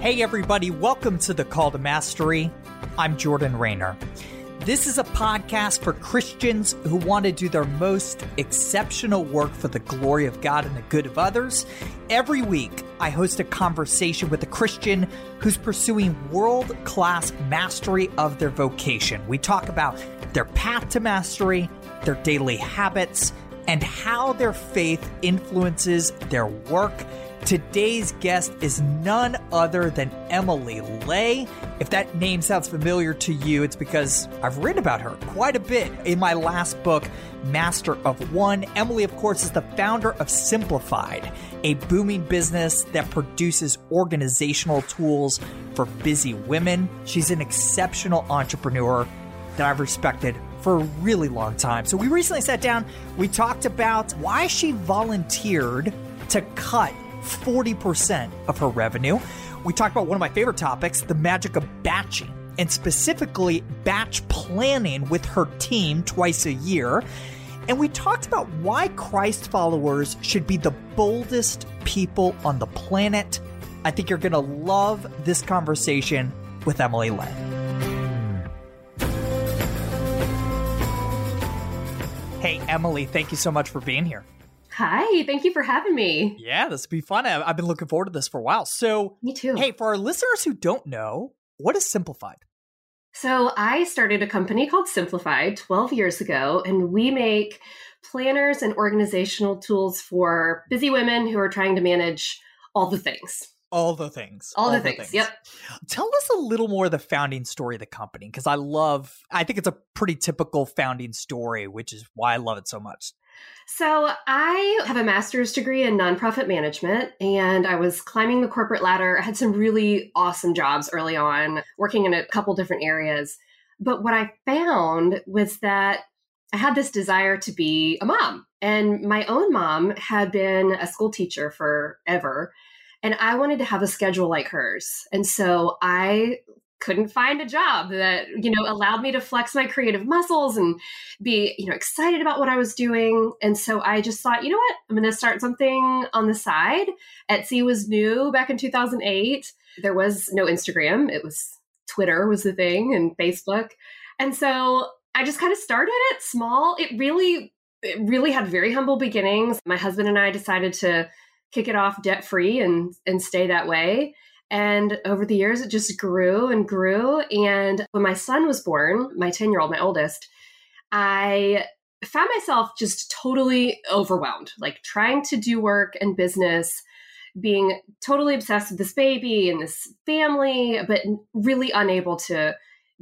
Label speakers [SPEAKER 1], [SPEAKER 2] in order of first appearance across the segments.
[SPEAKER 1] Hey, everybody, welcome to the Call to Mastery. I'm Jordan Raynor. This is a podcast for Christians who want to do their most exceptional work for the glory of God and the good of others. Every week, I host a conversation with a Christian who's pursuing world class mastery of their vocation. We talk about their path to mastery, their daily habits, and how their faith influences their work Today's guest is none other than Emily Ley. If that name sounds familiar to you, it's because I've written about her quite a bit in my last book, Master of One. Emily, of course, is the founder of Simplified, a booming business that produces organizational tools for busy women. She's an exceptional entrepreneur that I've respected for a really long time. So we recently sat down, we talked about why she volunteered to cut 40% of her revenue. We talked about one of my favorite topics, the magic of batching, and specifically batch planning with her team twice a year. And we talked about why Christ followers should be the boldest people on the planet. I think you're going to love this conversation with Emily Lynn. Hey, Emily, thank you so much for being here.
[SPEAKER 2] Hi, thank you for having me.
[SPEAKER 1] Yeah, this will be fun. I've been looking forward to this for a while. So,
[SPEAKER 2] me too.
[SPEAKER 1] Hey, for our listeners who don't know, what is Simplified?
[SPEAKER 2] So, I started a company called Simplified 12 years ago, and we make planners and organizational tools for busy women who are trying to manage all the things.
[SPEAKER 1] All the things.
[SPEAKER 2] All, all the, the things. things. Yep.
[SPEAKER 1] Tell us a little more of the founding story of the company because I love, I think it's a pretty typical founding story, which is why I love it so much.
[SPEAKER 2] So, I have a master's degree in nonprofit management, and I was climbing the corporate ladder. I had some really awesome jobs early on, working in a couple different areas. But what I found was that I had this desire to be a mom. And my own mom had been a school teacher forever. And I wanted to have a schedule like hers. And so I couldn't find a job that you know allowed me to flex my creative muscles and be you know excited about what i was doing. And so i just thought you know what? I'm going to start something on the side. Etsy was new back in 2008 there was no instagram. It was twitter was the thing and facebook. And so i just kind of started it small. It really it really had very humble beginnings. My husband and i decided to kick it off debt free and and stay that way and over the years, it just grew and grew. And when my son was born, my 10 year old, my oldest, I found myself just totally overwhelmed, like trying to do work and business, being totally obsessed with this baby and this family, but really unable to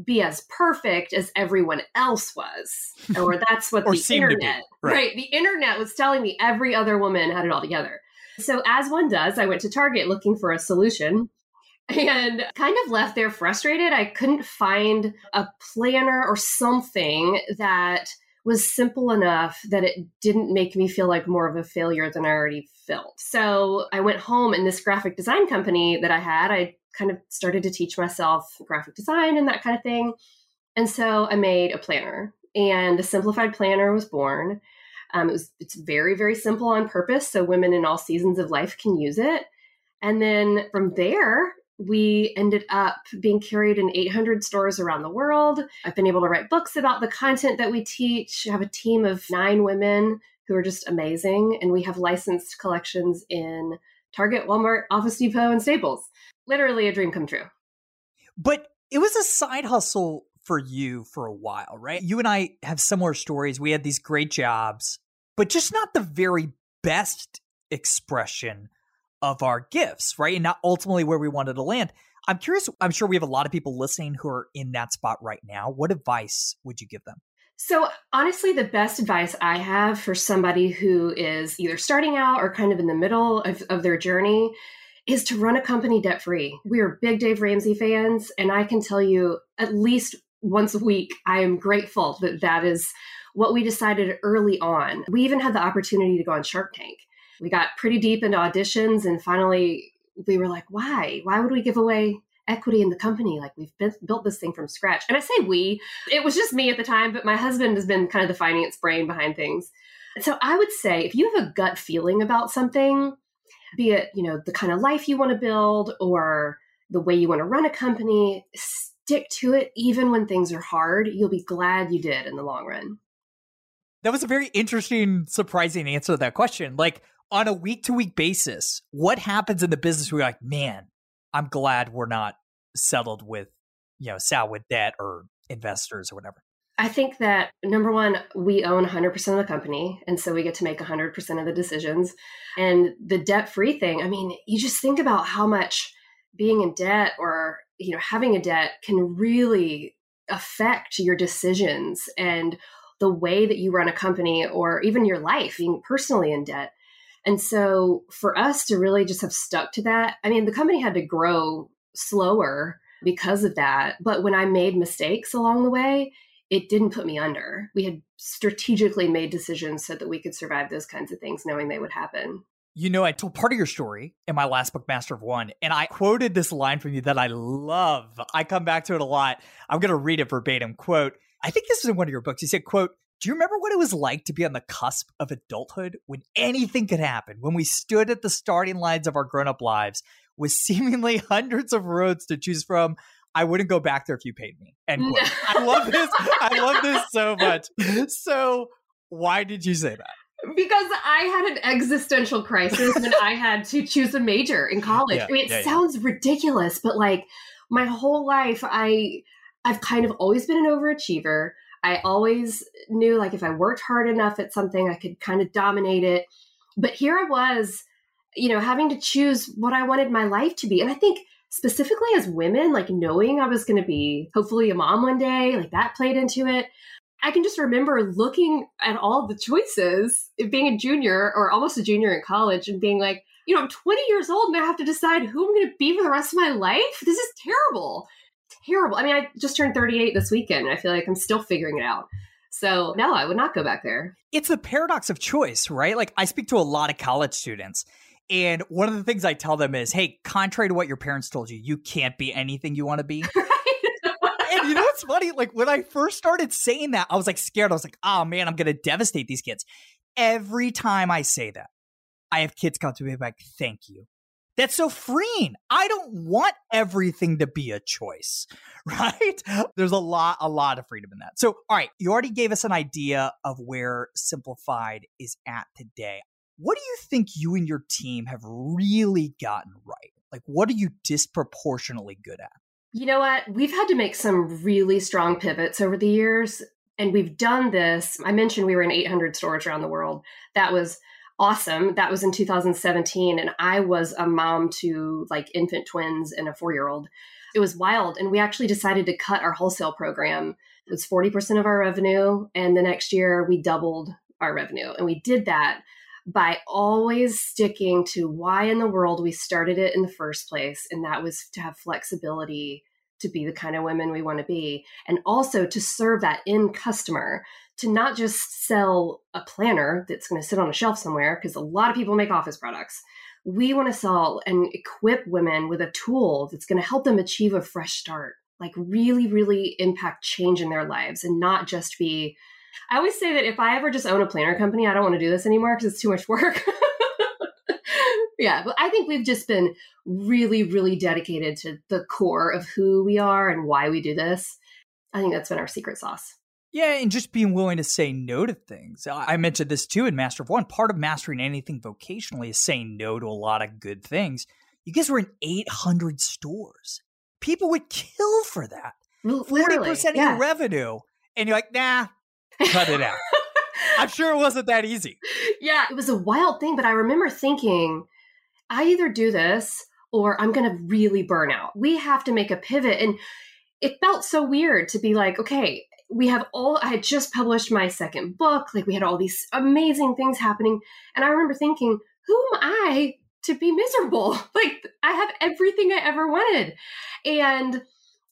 [SPEAKER 2] be as perfect as everyone else was. Or that's what
[SPEAKER 1] or
[SPEAKER 2] the internet,
[SPEAKER 1] right.
[SPEAKER 2] right? The internet was telling me every other woman had it all together. So, as one does, I went to Target looking for a solution and kind of left there frustrated. I couldn't find a planner or something that was simple enough that it didn't make me feel like more of a failure than I already felt. So I went home and this graphic design company that I had, I kind of started to teach myself graphic design and that kind of thing. And so I made a planner and the simplified planner was born. Um, it was it's very very simple on purpose, so women in all seasons of life can use it. And then from there, we ended up being carried in 800 stores around the world. I've been able to write books about the content that we teach. I have a team of nine women who are just amazing. And we have licensed collections in Target, Walmart, Office Depot, and Staples. Literally a dream come true.
[SPEAKER 1] But it was a side hustle for you for a while, right? You and I have similar stories. We had these great jobs, but just not the very best expression of our gifts, right? And not ultimately where we wanted to land. I'm curious, I'm sure we have a lot of people listening who are in that spot right now. What advice would you give them?
[SPEAKER 2] So, honestly, the best advice I have for somebody who is either starting out or kind of in the middle of, of their journey is to run a company debt free. We are big Dave Ramsey fans, and I can tell you at least once a week, I am grateful that that is what we decided early on. We even had the opportunity to go on Shark Tank. We got pretty deep into auditions, and finally, we were like, why? Why would we give away equity in the company. Like we've been, built this thing from scratch. And I say we, it was just me at the time, but my husband has been kind of the finance brain behind things. So I would say if you have a gut feeling about something, be it, you know, the kind of life you want to build or the way you want to run a company, stick to it even when things are hard. You'll be glad you did in the long run.
[SPEAKER 1] That was a very interesting, surprising answer to that question. Like on a week to week basis, what happens in the business where you're like, man, I'm glad we're not settled with, you know, sal with debt or investors or whatever.
[SPEAKER 2] I think that number one, we own 100% of the company. And so we get to make 100% of the decisions. And the debt free thing, I mean, you just think about how much being in debt or, you know, having a debt can really affect your decisions and the way that you run a company or even your life being personally in debt. And so for us to really just have stuck to that, I mean, the company had to grow slower because of that. But when I made mistakes along the way, it didn't put me under. We had strategically made decisions so that we could survive those kinds of things, knowing they would happen.
[SPEAKER 1] You know, I told part of your story in my last book, Master of One, and I quoted this line from you that I love. I come back to it a lot. I'm going to read it verbatim. Quote, I think this is in one of your books. You said, quote, do you remember what it was like to be on the cusp of adulthood when anything could happen, when we stood at the starting lines of our grown up lives with seemingly hundreds of roads to choose from? I wouldn't go back there if you paid me. End And I love this. I love this so much. So, why did you say that?
[SPEAKER 2] Because I had an existential crisis when I had to choose a major in college. Yeah, I mean, it yeah, sounds yeah. ridiculous, but like my whole life, I I've kind of always been an overachiever. I always knew like if I worked hard enough at something, I could kind of dominate it. But here I was, you know, having to choose what I wanted my life to be. And I think specifically as women, like knowing I was going to be hopefully a mom one day, like that played into it. I can just remember looking at all the choices, being a junior or almost a junior in college, and being like, you know, I'm 20 years old and I have to decide who I'm going to be for the rest of my life. This is terrible terrible. I mean, I just turned 38 this weekend and I feel like I'm still figuring it out. So, no, I would not go back there.
[SPEAKER 1] It's the paradox of choice, right? Like, I speak to a lot of college students, and one of the things I tell them is hey, contrary to what your parents told you, you can't be anything you want to be. and you know what's funny? Like, when I first started saying that, I was like scared. I was like, oh man, I'm going to devastate these kids. Every time I say that, I have kids come to me like, thank you. That's so freeing. I don't want everything to be a choice, right? There's a lot, a lot of freedom in that. So, all right, you already gave us an idea of where Simplified is at today. What do you think you and your team have really gotten right? Like, what are you disproportionately good at?
[SPEAKER 2] You know what? We've had to make some really strong pivots over the years. And we've done this. I mentioned we were in 800 stores around the world. That was awesome. That was in 2017. And I was a mom to like infant twins and a four year old. It was wild. And we actually decided to cut our wholesale program. It was 40% of our revenue. And the next year we doubled our revenue. And we did that by always sticking to why in the world we started it in the first place. And that was to have flexibility to be the kind of women we want to be and also to serve that end customer to not just sell a planner that's going to sit on a shelf somewhere, because a lot of people make office products. We want to sell and equip women with a tool that's going to help them achieve a fresh start, like really, really impact change in their lives and not just be. I always say that if I ever just own a planner company, I don't want to do this anymore because it's too much work. yeah, but I think we've just been really, really dedicated to the core of who we are and why we do this. I think that's been our secret sauce.
[SPEAKER 1] Yeah, and just being willing to say no to things. I mentioned this too in Master of One. Part of mastering anything vocationally is saying no to a lot of good things. You guys were in 800 stores. People would kill for that.
[SPEAKER 2] Literally,
[SPEAKER 1] 40% of yeah. your revenue. And you're like, nah, cut it out. I'm sure it wasn't that easy.
[SPEAKER 2] Yeah, it was a wild thing, but I remember thinking, I either do this or I'm going to really burn out. We have to make a pivot. And it felt so weird to be like, okay, we have all i had just published my second book like we had all these amazing things happening and i remember thinking who am i to be miserable. Like I have everything I ever wanted. And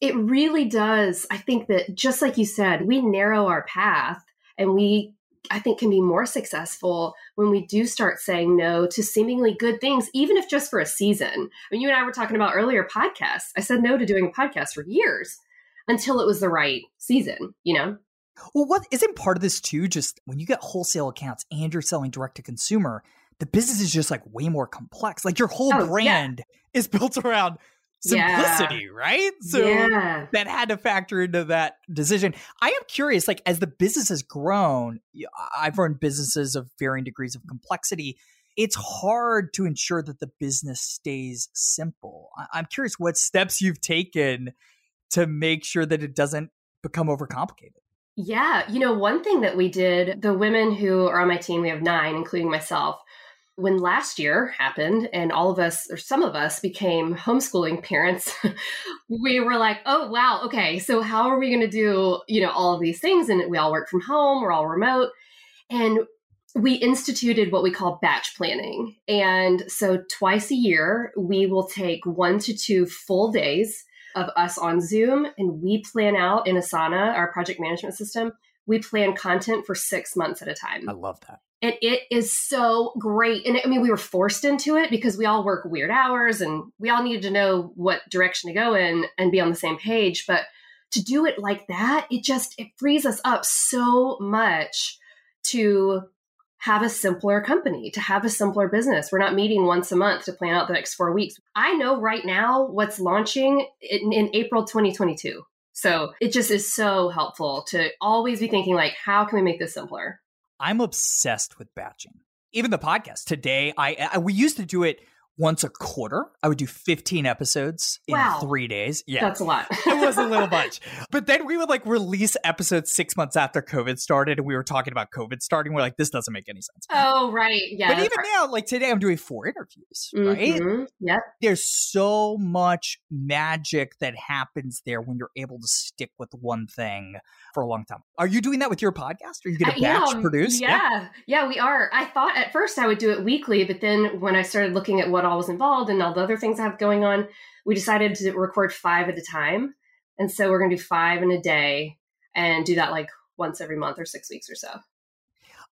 [SPEAKER 2] it really does. I think that just like you said, we narrow our path and we I think can be more successful when we do start saying no to seemingly good things, even if just for a season. I mean, you and I were talking about earlier podcasts. I said no to doing a podcast for years until it was the right season, you know?
[SPEAKER 1] Well, what isn't part of this too? Just when you get wholesale accounts and you're selling direct to consumer, the business is just like way more complex. Like your whole oh, brand yeah. is built around simplicity, yeah. right? So yeah. that had to factor into that decision. I am curious, like as the business has grown, I've run businesses of varying degrees of complexity. It's hard to ensure that the business stays simple. I'm curious what steps you've taken to make sure that it doesn't become overcomplicated.
[SPEAKER 2] Yeah, you know, one thing that we did, the women who are on my team, we have nine, including myself, when last year happened and all of us or some of us became homeschooling parents we were like oh wow okay so how are we going to do you know all of these things? And we all work from home we're all remote. And we instituted what we call batch planning. And so twice a year we will take one to two full days of us on zoom and we plan out in asana our project management system we plan content for six months at a time
[SPEAKER 1] i love that
[SPEAKER 2] and it is so great. And I mean, we were forced into it because we all work weird hours and we all needed to know what direction to go in and be on the same page. But to do it like that, it just it frees us up so much to have a simpler company, to have a simpler business. We're not meeting once a month to plan out the next four weeks. I know right now what's launching in, in April 2022. So it just is so helpful to always be thinking like, how can we make this simpler?
[SPEAKER 1] I'm obsessed with batching. Even the podcast today, I, I we used to do it once a quarter. I would do 15 episodes in wow. three days. Yeah.
[SPEAKER 2] That's a lot.
[SPEAKER 1] it was a little bunch. But then we would like release episodes six months after COVID started. And we were talking about COVID starting. We're like, this doesn't make any sense.
[SPEAKER 2] Oh, right. Yeah.
[SPEAKER 1] But even now, like today, I'm doing four interviews, mm-hmm. right?
[SPEAKER 2] Yeah.
[SPEAKER 1] There's so much magic that happens there when you're able to stick with one thing for a long time. Are you doing that with your podcast? Are you going to batch yeah, produce?
[SPEAKER 2] Yeah. yeah. Yeah, we are. I thought at first I would do it weekly, but then when I started looking at what what all was involved and all the other things I have going on, we decided to record five at a time. And so we're going to do five in a day and do that like once every month or six weeks or so.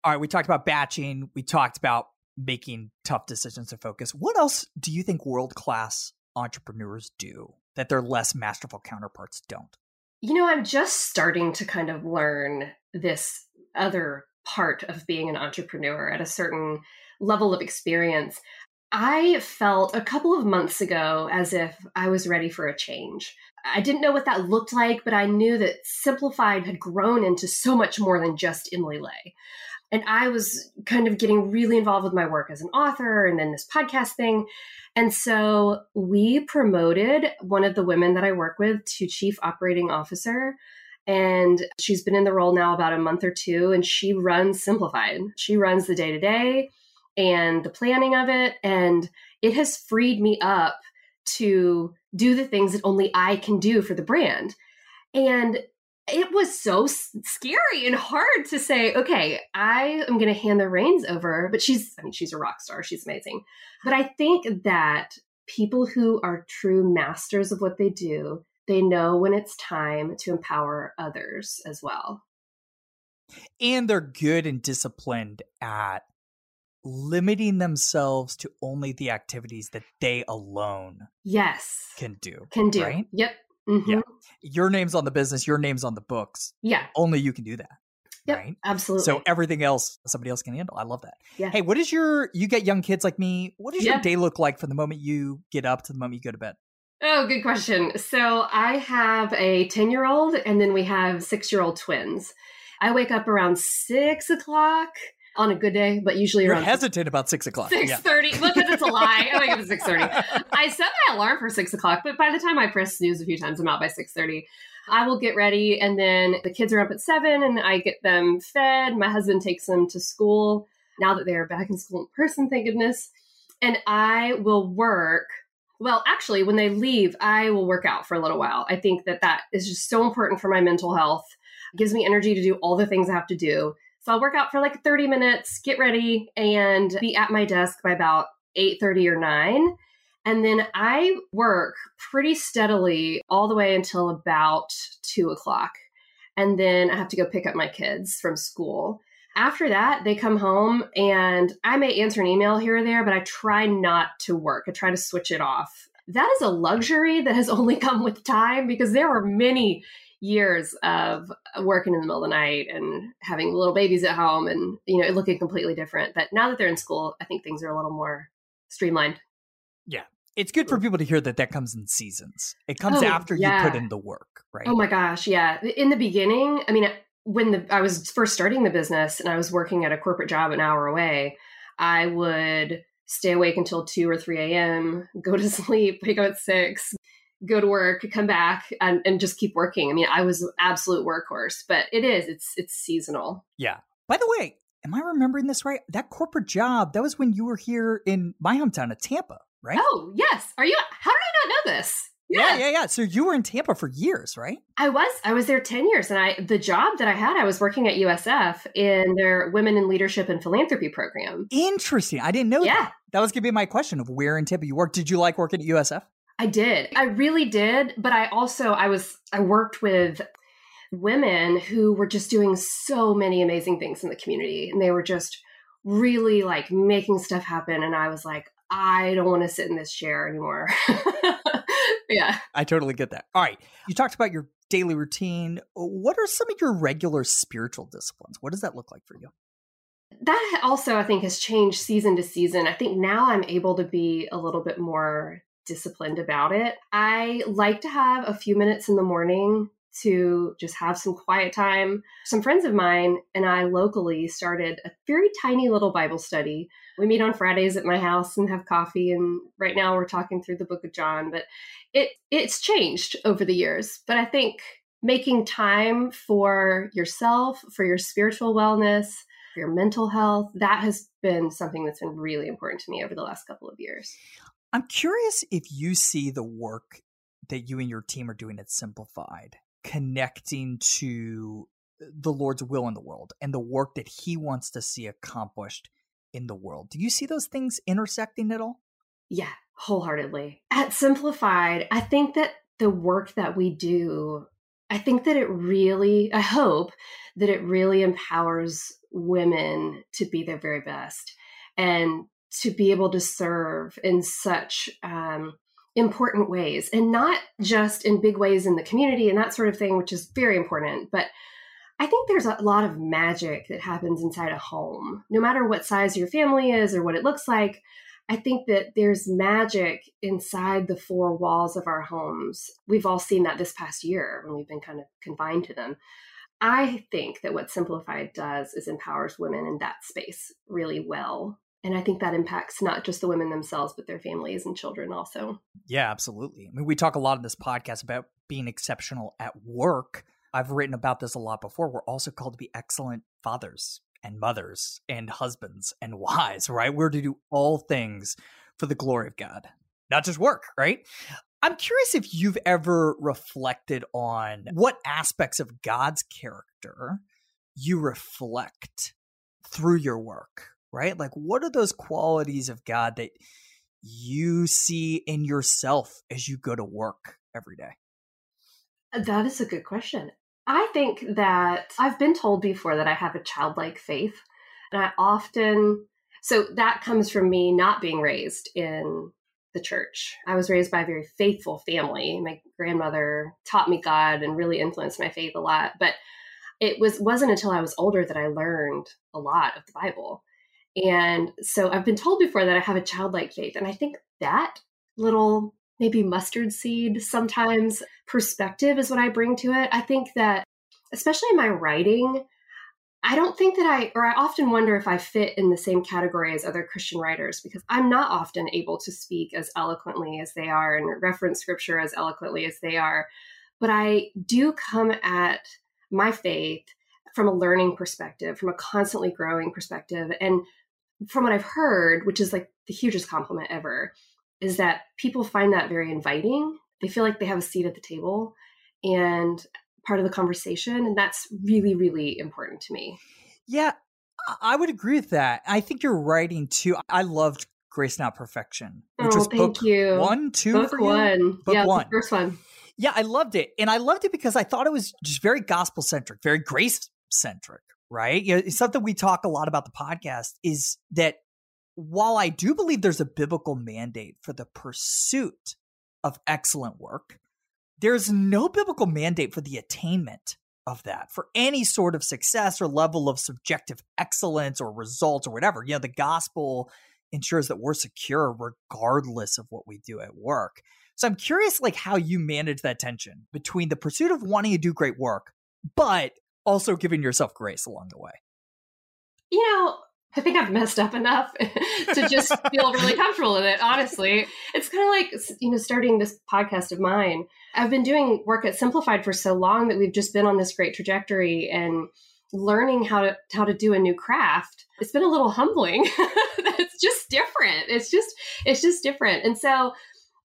[SPEAKER 1] All right. We talked about batching. We talked about making tough decisions to focus. What else do you think world class entrepreneurs do that their less masterful counterparts don't?
[SPEAKER 2] You know, I'm just starting to kind of learn this other part of being an entrepreneur at a certain level of experience. I felt a couple of months ago as if I was ready for a change. I didn't know what that looked like, but I knew that Simplified had grown into so much more than just Emily Ley. And I was kind of getting really involved with my work as an author and then this podcast thing. And so we promoted one of the women that I work with to chief operating officer. And she's been in the role now about a month or two, and she runs Simplified. She runs the day to day and the planning of it. And it has freed me up to do the things that only I can do for the brand. And it was so scary and hard to say, okay, I am going to hand the reins over. But she's, I mean, she's a rock star. She's amazing. But I think that people who are true masters of what they do, they know when it's time to empower others as well.
[SPEAKER 1] And they're good and disciplined at limiting themselves to only the activities that they alone
[SPEAKER 2] yes.
[SPEAKER 1] can do
[SPEAKER 2] can do.
[SPEAKER 1] right?
[SPEAKER 2] Yep. Mm-hmm. yeah
[SPEAKER 1] your name's on the business your name's on the books.
[SPEAKER 2] Yeah.
[SPEAKER 1] Only you can do that
[SPEAKER 2] yep, right? Absolutely.
[SPEAKER 1] so everything else somebody else can handle. I love that.
[SPEAKER 2] Yeah.
[SPEAKER 1] Hey what is your you get young kids like me what does yeah. your day look like from the moment you get up to the moment you go to bed?
[SPEAKER 2] Oh, good question. So I have a 10 year old and then we have six year old twins. I wake up around six o'clock on a good day, but usually
[SPEAKER 1] You're
[SPEAKER 2] around
[SPEAKER 1] hesitant about six o'clock.
[SPEAKER 2] Six thirty. Yeah. Look, it's a lie. I wake up at six thirty. I set my alarm for six o'clock, but by the time I press snooze a few times, I'm out by six thirty. I will get ready, and then the kids are up at seven, and I get them fed. My husband takes them to school now that they are back in school in person. Thank goodness. And I will work. Well, actually, when they leave, I will work out for a little while. I think that that is just so important for my mental health. It gives me energy to do all the things I have to do. So I'll work out for like 30 minutes, get ready, and be at my desk by about 8:30 or 9. And then I work pretty steadily all the way until about two o'clock. And then I have to go pick up my kids from school. After that, they come home and I may answer an email here or there, but I try not to work. I try to switch it off. That is a luxury that has only come with time because there were many years of working in the middle of the night and having little babies at home and you know looking completely different. But now that they're in school i think things are a little more streamlined.
[SPEAKER 1] Yeah. It's good for mm. people to hear that that comes in seasons. It comes oh, after yeah. you put in the work oh right?
[SPEAKER 2] oh my gosh yeah. In the beginning i mean when the, i was first starting the business and i was working at a corporate job an hour away i would stay awake until 2 or 3 a.m go to sleep wake up at 6 go to work, come back, and, and just keep working. I mean, I was an absolute workhorse, but it is it's it's seasonal.
[SPEAKER 1] Yeah. By the way, am I remembering this right? That corporate job that was when you were here in my hometown of Tampa, right?
[SPEAKER 2] Oh yes. Are you? How did I not know this?
[SPEAKER 1] Yeah. yeah, yeah, yeah. So you were in Tampa for years, right?
[SPEAKER 2] I was. I was there 10 years. And I the job that I had, I was working at USF in their Women in Leadership and Philanthropy program.
[SPEAKER 1] Interesting. I didn't know
[SPEAKER 2] yeah.
[SPEAKER 1] that. That was gonna be my question of where in Tampa you worked. Did you like working at USF?
[SPEAKER 2] I did. I really did. But I also, I was, I worked with women who were just doing so many amazing things in the community. And they were just really like making stuff happen. And I was like, I don't want to sit in this chair anymore. yeah.
[SPEAKER 1] I totally get that. All right. You talked about your daily routine. What are some of your regular spiritual disciplines? What does that look like for you?
[SPEAKER 2] That also, I think, has changed season to season. I think now I'm able to be a little bit more disciplined about it. I like to have a few minutes in the morning to just have some quiet time. Some friends of mine and I locally started a very tiny little Bible study. We meet on Fridays at my house and have coffee and right now we're talking through the book of John, but it it's changed over the years. But I think making time for yourself, for your spiritual wellness, for your mental health, that has been something that's been really important to me over the last couple of years.
[SPEAKER 1] I'm curious if you see the work that you and your team are doing at Simplified connecting to the Lord's will in the world and the work that He wants to see accomplished in the world. Do you see those things intersecting at all?
[SPEAKER 2] Yeah, wholeheartedly. At Simplified, I think that the work that we do, I think that it really, I hope that it really empowers women to be their very best and to be able to serve in such um, important ways and not just in big ways in the community and that sort of thing, which is very important. But I think there's a lot of magic that happens inside a home, no matter what size your family is or what it looks like. I think that there's magic inside the four walls of our homes. We've all seen that this past year when we've been kind of confined to them. I think that what Simplified does is empowers women in that space really well and I think that impacts not just the women themselves, but their families and children also.
[SPEAKER 1] Yeah, absolutely. I mean, we talk a lot in this podcast about being exceptional at work. I've written about this a lot before. We're also called to be excellent fathers and mothers and husbands and wives, right? We're to do all things for the glory of God, not just work, right? I'm curious if you've ever reflected on what aspects of God's character you reflect through your work right? Like, what are those qualities of God that you see in yourself as you go to work every day?
[SPEAKER 2] Uh, that is a good question. I think that I've been told before that I have a childlike faith. And I often, so that comes from me not being raised in the church. I was raised by a very faithful family. My grandmother taught me God and really influenced my faith a lot. But it was wasn't until I was older that I learned a lot of the Bible. And so I've been told before that I have a childlike faith. And I think that little, maybe mustard seed sometimes perspective is what I bring to it. I think that, especially in my writing, I don't think that I, or I often wonder if I fit in the same category as other Christian writers because I'm not often able to speak as eloquently as they are and reference scripture as eloquently as they are. But I do come at my faith from a learning perspective, from a constantly growing perspective. And from what I've heard, which is like the hugest compliment ever, is that people find that very inviting. They feel like they have a seat at the table and part of the conversation. And that's really, really important to me.
[SPEAKER 1] Yeah, I would agree with that. I think you're writing too. I loved Grace Not Perfection, which
[SPEAKER 2] oh,
[SPEAKER 1] was
[SPEAKER 2] thank
[SPEAKER 1] book
[SPEAKER 2] you.
[SPEAKER 1] one, two
[SPEAKER 2] book
[SPEAKER 1] for you?
[SPEAKER 2] one.
[SPEAKER 1] Book
[SPEAKER 2] yeah,
[SPEAKER 1] one.
[SPEAKER 2] first one.
[SPEAKER 1] Yeah, I loved it. And I loved it because I thought it was just very gospel centric, very grace centric, right? You know, it's something we talk a lot about the podcast is that while I do believe there's a biblical mandate for the pursuit of excellent work, there's no biblical mandate for the attainment of that for any sort of success or level of subjective excellence or results or whatever. You know, the gospel ensures that we're secure regardless of what we do at work. So I'm curious like how you manage that tension between the pursuit of wanting to do great work, but also giving yourself grace along the way.
[SPEAKER 2] You know, I think I've messed up enough to just feel really comfortable with it, honestly. It's kind of like, you know, starting this podcast of mine. I've been doing work at Simplified for so long that we've just been on this great trajectory and learning how to how to do a new craft. It's been a little humbling. it's just different. It's just it's just different. And so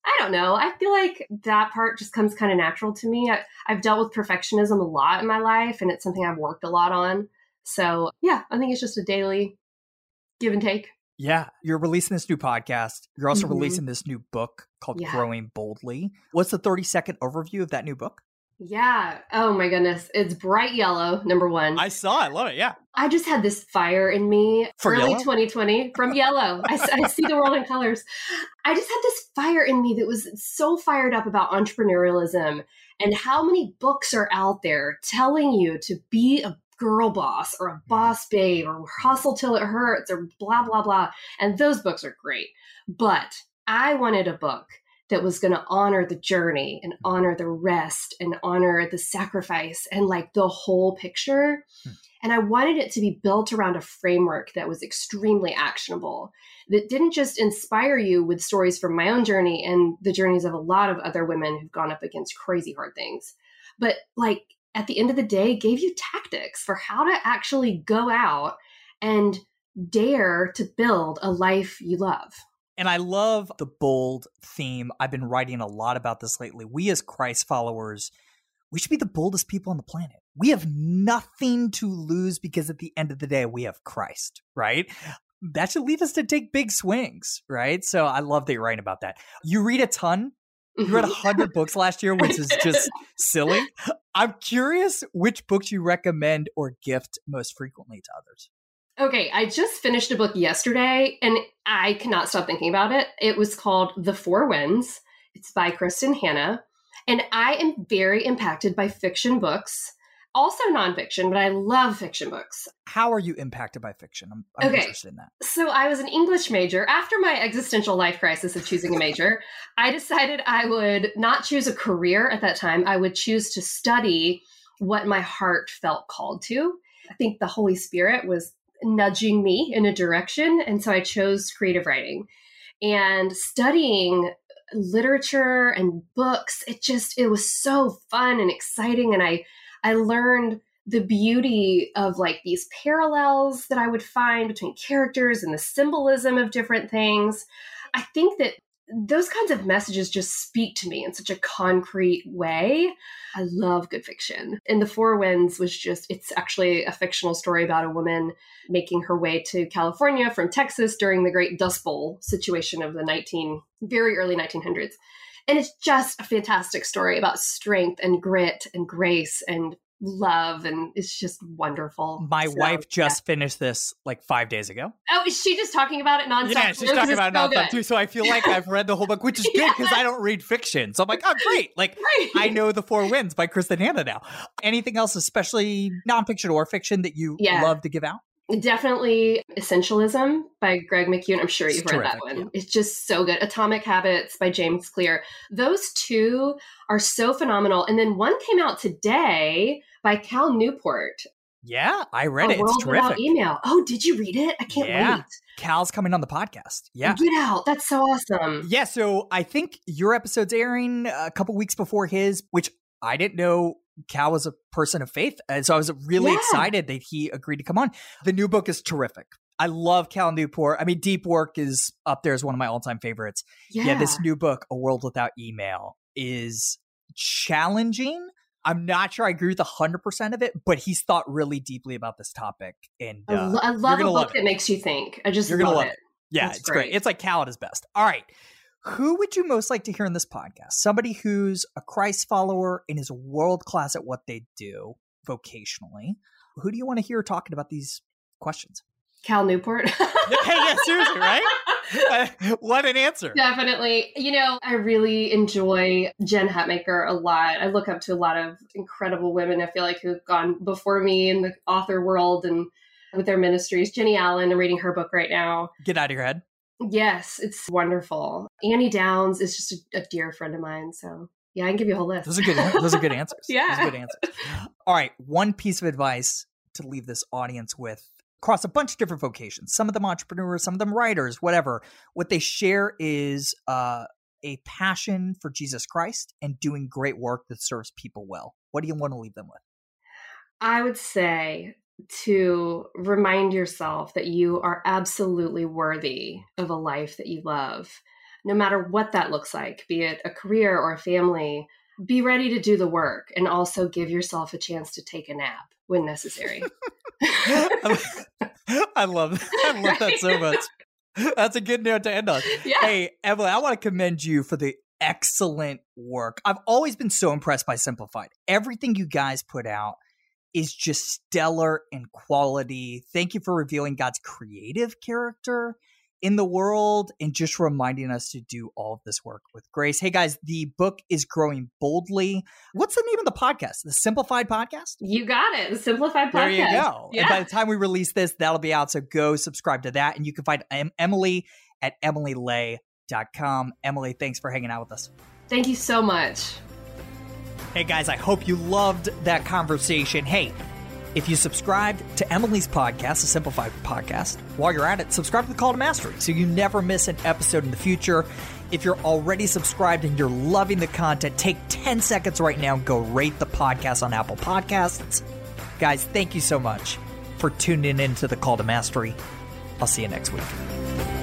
[SPEAKER 2] I don't know. I feel like that part just comes kind of natural to me. I, I've dealt with perfectionism a lot in my life, and it's something I've worked a lot on. So, yeah, I think it's just a daily give and take.
[SPEAKER 1] Yeah. You're releasing this new podcast. You're also
[SPEAKER 2] Mhm.
[SPEAKER 1] releasing this new book called
[SPEAKER 2] Yeah.
[SPEAKER 1] Growing Boldly. What's the 30 second overview of that new book?
[SPEAKER 2] Yeah. Oh my goodness. It's bright yellow, number one. I,
[SPEAKER 1] saw it. I love it. Yeah.
[SPEAKER 2] I just had this fire in me
[SPEAKER 1] For
[SPEAKER 2] early
[SPEAKER 1] yellow?
[SPEAKER 2] 2020 from yellow. I see the world in colors. I just had this fire in me that was so fired up about entrepreneurialism and how many books are out there telling you to be a girl boss or a mm. boss babe or hustle till it hurts or blah, blah, blah. And those books are great. But I wanted a book that was going to honor the journey and honor the rest and honor the sacrifice and like the whole picture.
[SPEAKER 1] Hmm.
[SPEAKER 2] And I wanted it to be built around a framework that was extremely actionable, that didn't just inspire you with stories from my own journey and the journeys of a lot of other women who've gone up against crazy hard things, but like at the end of the day, gave you tactics for how to actually go out and dare to build a life you love.
[SPEAKER 1] And I love the bold theme. I've been writing a lot about this lately. We, as Christ followers, we should be the boldest people on the planet. We have nothing to lose because at the end of the day, we have Christ, right? That should lead us to take big swings, right? So I love that you're writing about that. You read a ton. You read a mm-hmm. hundred books last year, which is just silly. I'm curious which books you recommend or gift most frequently to others.
[SPEAKER 2] Okay, I just finished a book yesterday and I cannot stop thinking about it. It was called The Four Winds. It's by Kristin Hannah. And I am very impacted by fiction books, also nonfiction, but I love fiction books.
[SPEAKER 1] How are you impacted by fiction? I'm, I'm
[SPEAKER 2] Okay.
[SPEAKER 1] interested in that.
[SPEAKER 2] So I was an English major. After my existential life crisis of choosing a major, I decided I would not choose a career at that time. I would choose to study what my heart felt called to. I think the Holy Spirit was nudging me in a direction. And so I chose creative writing. And studying literature and books, it just, it was so fun and exciting. And I, I learned the beauty of like these parallels that I would find between characters and the symbolism of different things. I think that those kinds of messages just speak to me in such a concrete way. I love good fiction. And The Four Winds was just, it's actually a fictional story about a woman making her way to California from Texas during the Great Dust Bowl situation of the 19, very early 1900s. And it's just a fantastic story about strength and grit and grace and love. And it's just wonderful.
[SPEAKER 1] My
[SPEAKER 2] So,
[SPEAKER 1] wife
[SPEAKER 2] yeah.
[SPEAKER 1] just finished this like five days ago.
[SPEAKER 2] Oh, is she just talking about it nonstop?
[SPEAKER 1] Yeah, she's talking about
[SPEAKER 2] so
[SPEAKER 1] it nonstop
[SPEAKER 2] good.
[SPEAKER 1] too. So I feel like I've read the whole book, which is good because I don't read fiction. So I'm like, oh, great. Like
[SPEAKER 2] Right.
[SPEAKER 1] I know The Four Winds by Kristin Hannah now. Anything else, especially nonfiction or fiction, that you
[SPEAKER 2] Yeah.
[SPEAKER 1] love to give out?
[SPEAKER 2] Definitely Essentialism by Greg McKeown. I'm sure you've read that one.
[SPEAKER 1] yeah.
[SPEAKER 2] It's just so good. Atomic Habits by James Clear. Those two are so phenomenal. And then one came out today by Cal Newport.
[SPEAKER 1] Yeah, I read it. It's
[SPEAKER 2] World Without
[SPEAKER 1] terrific.
[SPEAKER 2] Email. Oh, did you read it? I can't
[SPEAKER 1] Yeah.
[SPEAKER 2] wait.
[SPEAKER 1] Cal's coming on the podcast. Yeah.
[SPEAKER 2] Get out. That's so awesome.
[SPEAKER 1] Yeah, so I think your episode's airing a couple weeks before his, which I didn't know Cal was a person of faith. And so I was really
[SPEAKER 2] Yeah.
[SPEAKER 1] excited that he agreed to come on. The new book is terrific. I love Cal Newport. I mean, Deep Work is up there as one of my all time favorites.
[SPEAKER 2] Yeah.
[SPEAKER 1] Yeah. this new book, A World Without Email, is challenging. I'm not sure I agree with 100% of it, but he's thought really deeply about this topic. And
[SPEAKER 2] I,
[SPEAKER 1] uh,
[SPEAKER 2] lo- I love a book
[SPEAKER 1] love
[SPEAKER 2] that makes you think. I just
[SPEAKER 1] You're gonna
[SPEAKER 2] love,
[SPEAKER 1] love
[SPEAKER 2] it.
[SPEAKER 1] it. Yeah,
[SPEAKER 2] That's
[SPEAKER 1] it's great.
[SPEAKER 2] great.
[SPEAKER 1] It's like Cal at his best. All right. Who would you most like to hear in this podcast? Somebody who's a Christ follower and is world class at what they do vocationally. Who do you want to hear talking about these questions?
[SPEAKER 2] Cal Newport.
[SPEAKER 1] hey, yeah, seriously, right? Uh, what an answer.
[SPEAKER 2] Definitely. You know, I really enjoy Jen Hatmaker a lot. I look up to a lot of incredible women, I feel like, who've gone before me in the author world and with their ministries. Jennie Allen, I'm reading her book right now.
[SPEAKER 1] Get out of your head.
[SPEAKER 2] Yes, it's wonderful. Annie Downs is just a, a dear friend of mine. So, yeah, I can give you a whole list.
[SPEAKER 1] Those are good. Those are good answers.
[SPEAKER 2] Yeah.
[SPEAKER 1] Those are good answers. All right. One piece of advice to leave this audience with across a bunch of different vocations. Some of them entrepreneurs, some of them writers, whatever. What they share is uh, a passion for Jesus Christ and doing great work that serves people well. What do you want to leave them with?
[SPEAKER 2] I would say to remind yourself that you are absolutely worthy of a life that you love, no matter what that looks like, be it a career or a family. Be ready to do the work and also give yourself a chance to take a nap when necessary.
[SPEAKER 1] I love I love that so much. That's a good note to end on.
[SPEAKER 2] Yeah.
[SPEAKER 1] Hey, Emily, I want to commend you for the excellent work. I've always been so impressed by Simplified. Everything you guys put out is just stellar in quality. Thank you for revealing God's creative character in the world and just reminding us to do all of this work with grace. Hey guys, the book is growing boldly. What's the name of the podcast? The Simplified Podcast?
[SPEAKER 2] You got it. The Simplified Podcast.
[SPEAKER 1] There you go.
[SPEAKER 2] Yeah.
[SPEAKER 1] And by the time we release this, that'll be out. So go subscribe to that. And you can find em- Emily at emilyley.com. Emily, thanks for hanging out with us.
[SPEAKER 2] Thank you so much.
[SPEAKER 1] Hey guys, I hope you loved that conversation. Hey, if you subscribed to Emily's podcast, the Simplified Podcast, while you're at it, subscribe to the Call to Mastery so you never miss an episode in the future. If you're already subscribed and you're loving the content, take 10 seconds right now and go rate the podcast on Apple Podcasts. Guys, thank you so much for tuning in to the Call to Mastery. I'll see you next week.